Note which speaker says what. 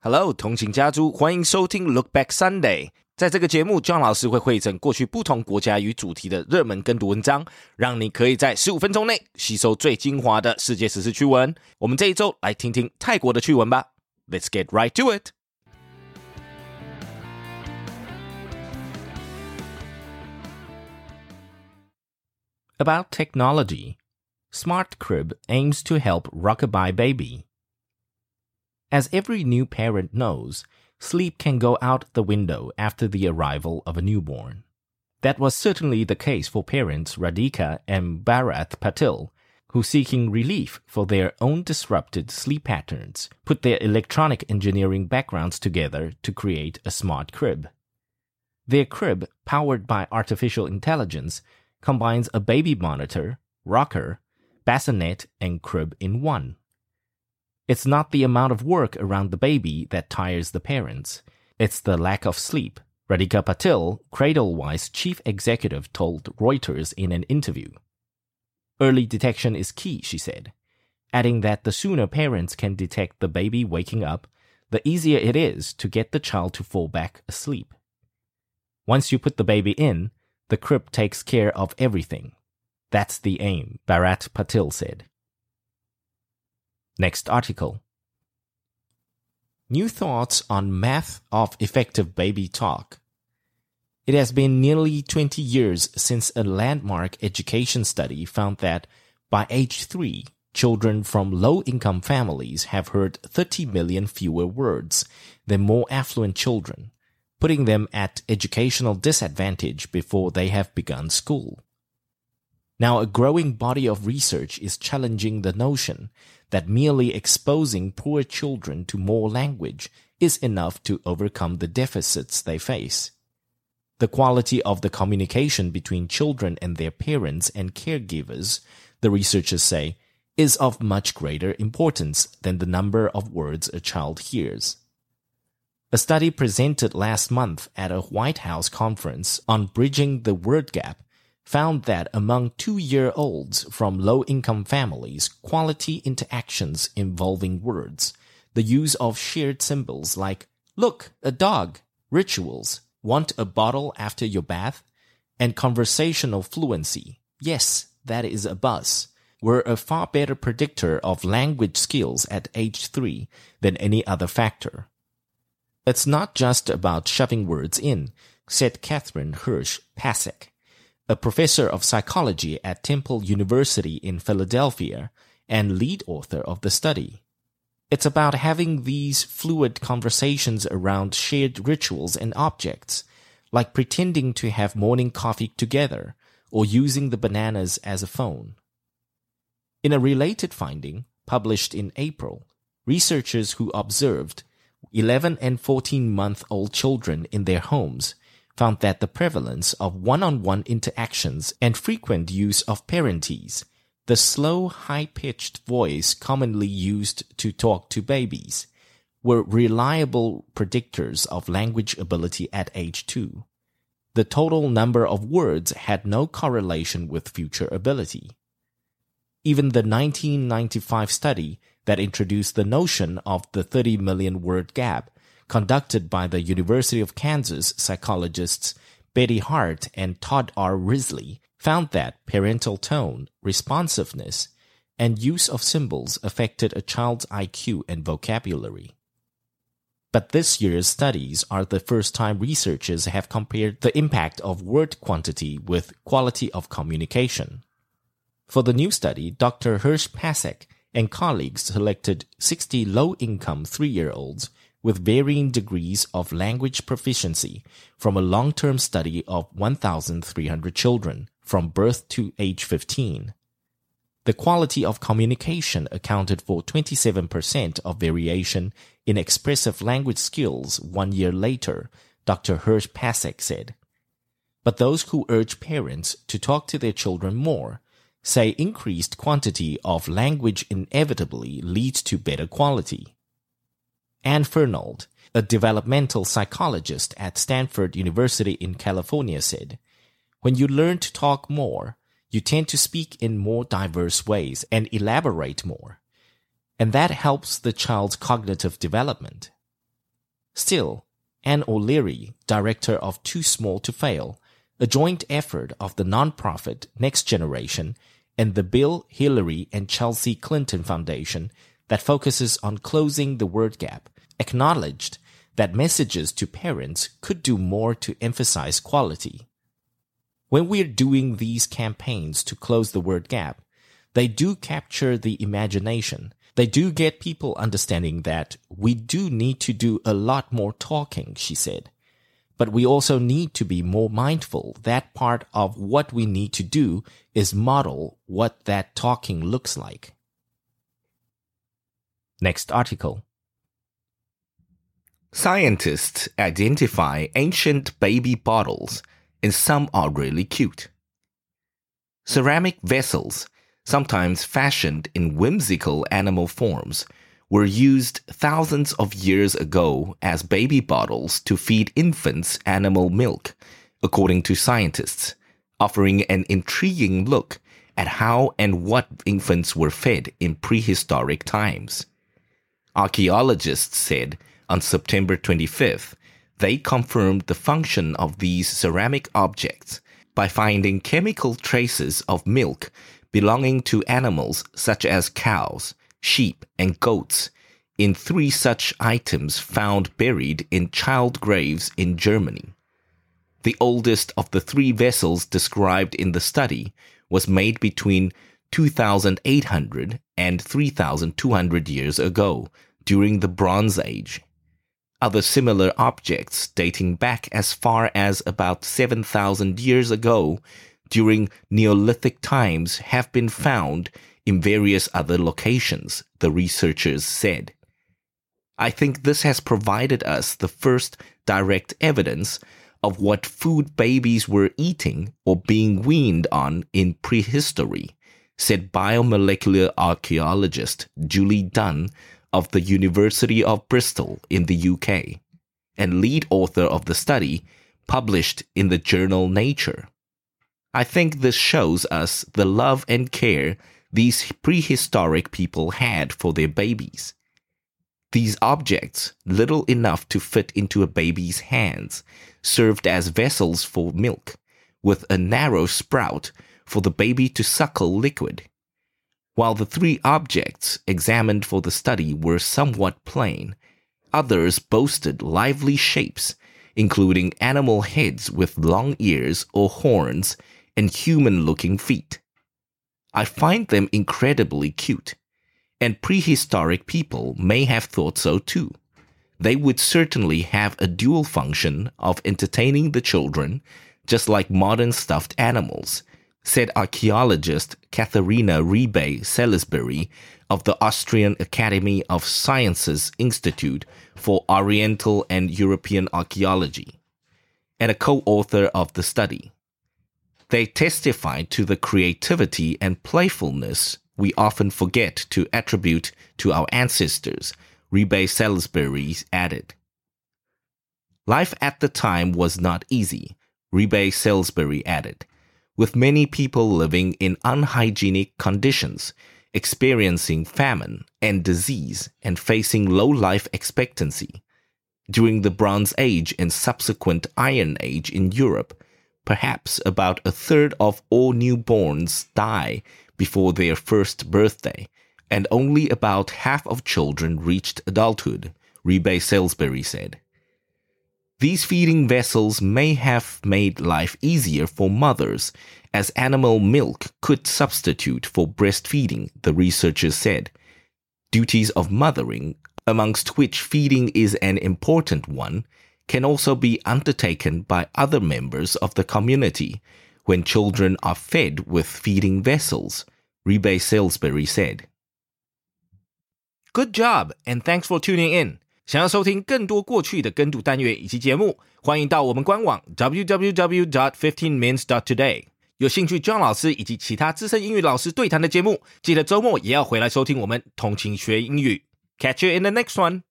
Speaker 1: Hello，同情家族，欢迎收听 Look Back Sunday。在这个节目，John 老师会汇整过去不同国家与主题的热门跟读文章，让你可以在十五分钟内吸收最精华的世界时事趣闻。我们这一周来听听泰国的趣闻吧。Let's get right to it. About technology, Smart Crib aims to help rockabye baby. As every new parent knows, sleep can go out the window after the arrival of a newborn. That was certainly the case for parents Radhika and Bharath Patil, who seeking relief for their own disrupted sleep patterns, put their electronic engineering backgrounds together to create a smart crib. Their crib, powered by artificial intelligence, combines a baby monitor, rocker, bassinet, and crib in one. It's not the amount of work around the baby that tires the parents. It's the lack of sleep, Radhika Patil, Cradlewise chief executive, told Reuters in an interview. Early detection is key, she said, adding that the sooner parents can detect the baby waking up, the easier it is to get the child to fall back asleep. Once you put the baby in, the crib takes care of everything. That's the aim, Bharath Patil said. Next article. New thoughts on math of effective baby talk. It has been nearly 20 years since a landmark education study found that by age 3, children from low income families have heard 30 million fewer words than more affluent children, putting them at educational disadvantage before they have begun school. Now, a growing body of research is challenging the notion that merely exposing poor children to more language is enough to overcome the deficits they face. The quality of the communication between children and their parents and caregivers, the researchers say, is of much greater importance than the number of words a child hears. A study presented last month at a White House conference on bridging the word gap found that among two-year-olds from low-income families, quality interactions involving words, the use of shared symbols like look, a dog, rituals, want a bottle after your bath, and conversational fluency, yes, that is a buzz, were a far better predictor of language skills at age three than any other factor. It's not just about shoving words in, said Catherine Hirsch Pasek, a professor of psychology at Temple University in Philadelphia and lead author of the study. It's about having these fluid conversations around shared rituals and objects, like pretending to have morning coffee together or using the bananas as a phone. In a related finding published in April, researchers who observed 11 and 14 month old children in their homes found that the prevalence of one-on-one interactions and frequent use of parentese, the slow, high-pitched voice commonly used to talk to babies, were reliable predictors of language ability at age two. The total number of words had no correlation with future ability. Even the 1995 study that introduced the notion of the 30 million word gap conducted by the University of Kansas psychologists Betty Hart and Todd R. Risley, found that parental tone, responsiveness, and use of symbols affected a child's IQ and vocabulary. But this year's studies are the first time researchers have compared the impact of word quantity with quality of communication. For the new study, Dr. Hirsh-Pasek and colleagues selected 60 low-income three-year-olds with varying degrees of language proficiency from a long-term study of 1,300 children from birth to age 15. The quality of communication accounted for 27% of variation in expressive language skills one year later, Dr. Hirsh-Pasek said. But those who urge parents to talk to their children more say increased quantity of language inevitably leads to better quality. Anne Fernald, a developmental psychologist at Stanford University in California said, when you learn to talk more, you tend to speak in more diverse ways and elaborate more. And that helps the child's cognitive development. Still, Ann O'Leary, director of Too Small to Fail, a joint effort of the nonprofit Next Generation and the Bill, Hillary, and Chelsea Clinton Foundation that focuses on closing the word gap, acknowledged that messages to parents could do more to emphasize quality. When we're doing these campaigns to close the word gap, they do capture the imagination. They do get people understanding that we do need to do a lot more talking, she said. But we also need to be more mindful that part of what we need to do is model what that talking looks like. Next article.
Speaker 2: Scientists identify ancient baby bottles, and some are really cute. Ceramic vessels, sometimes fashioned in whimsical animal forms, were used thousands of years ago as baby bottles to feed infants animal milk, according to scientists, offering an intriguing look at how and what infants were fed in prehistoric times. Archaeologists said on September 25th they confirmed the function of these ceramic objects by finding chemical traces of milk belonging to animals such as cows, sheep, and goats in three such items found buried in child graves in Germany. The oldest of the three vessels described in the study was made between 2,800 and 3,200 years ago during the Bronze Age. Other similar objects dating back as far as about 7,000 years ago during Neolithic times have been found in various other locations, the researchers said. I think this has provided us the first direct evidence of what food babies were eating or being weaned on in prehistory, said biomolecular archaeologist Julie Dunne of the University of Bristol in the UK and lead author of the study published in the journal Nature. I think this shows us the love and care these prehistoric people had for their babies. These objects, little enough to fit into a baby's hands, served as vessels for milk, with a narrow sprout for the baby to suckle liquid. While the three objects examined for the study were somewhat plain, others boasted lively shapes, including animal heads with long ears or horns and human looking feet. I find them incredibly cute, and prehistoric people may have thought so too. They would certainly have a dual function of entertaining the children, just like modern stuffed animals, said archaeologist Katharina Rebay-Salisbury of the Austrian Academy of Sciences Institute for Oriental and European Archaeology, and a co author of the study. They testified to the creativity and playfulness we often forget to attribute to our ancestors, Rebay-Salisbury added. Life at the time was not easy, Rebay-Salisbury added with many people living in unhygienic conditions, experiencing famine and disease, and facing low life expectancy. During the Bronze Age and subsequent Iron Age in Europe, perhaps about a third of all newborns die before their first birthday, and only about half of children reached adulthood, Rebay-Salisbury said. These feeding vessels may have made life easier for mothers, as animal milk could substitute for breastfeeding, the researchers said. Duties of mothering, amongst which feeding is an important one, can also be undertaken by other members of the community when children are fed with feeding vessels, Rebay-Salisbury said.
Speaker 1: Good job, and thanks for tuning in. 想要收听更多过去的跟读单元以及节目，欢迎到我们官网 www.dot.fifteenminutes.dot.today。有兴趣 John 老师以及其他资深英语老师对谈的节目，记得周末也要回来收听我们同情学英语。Catch you in the next one.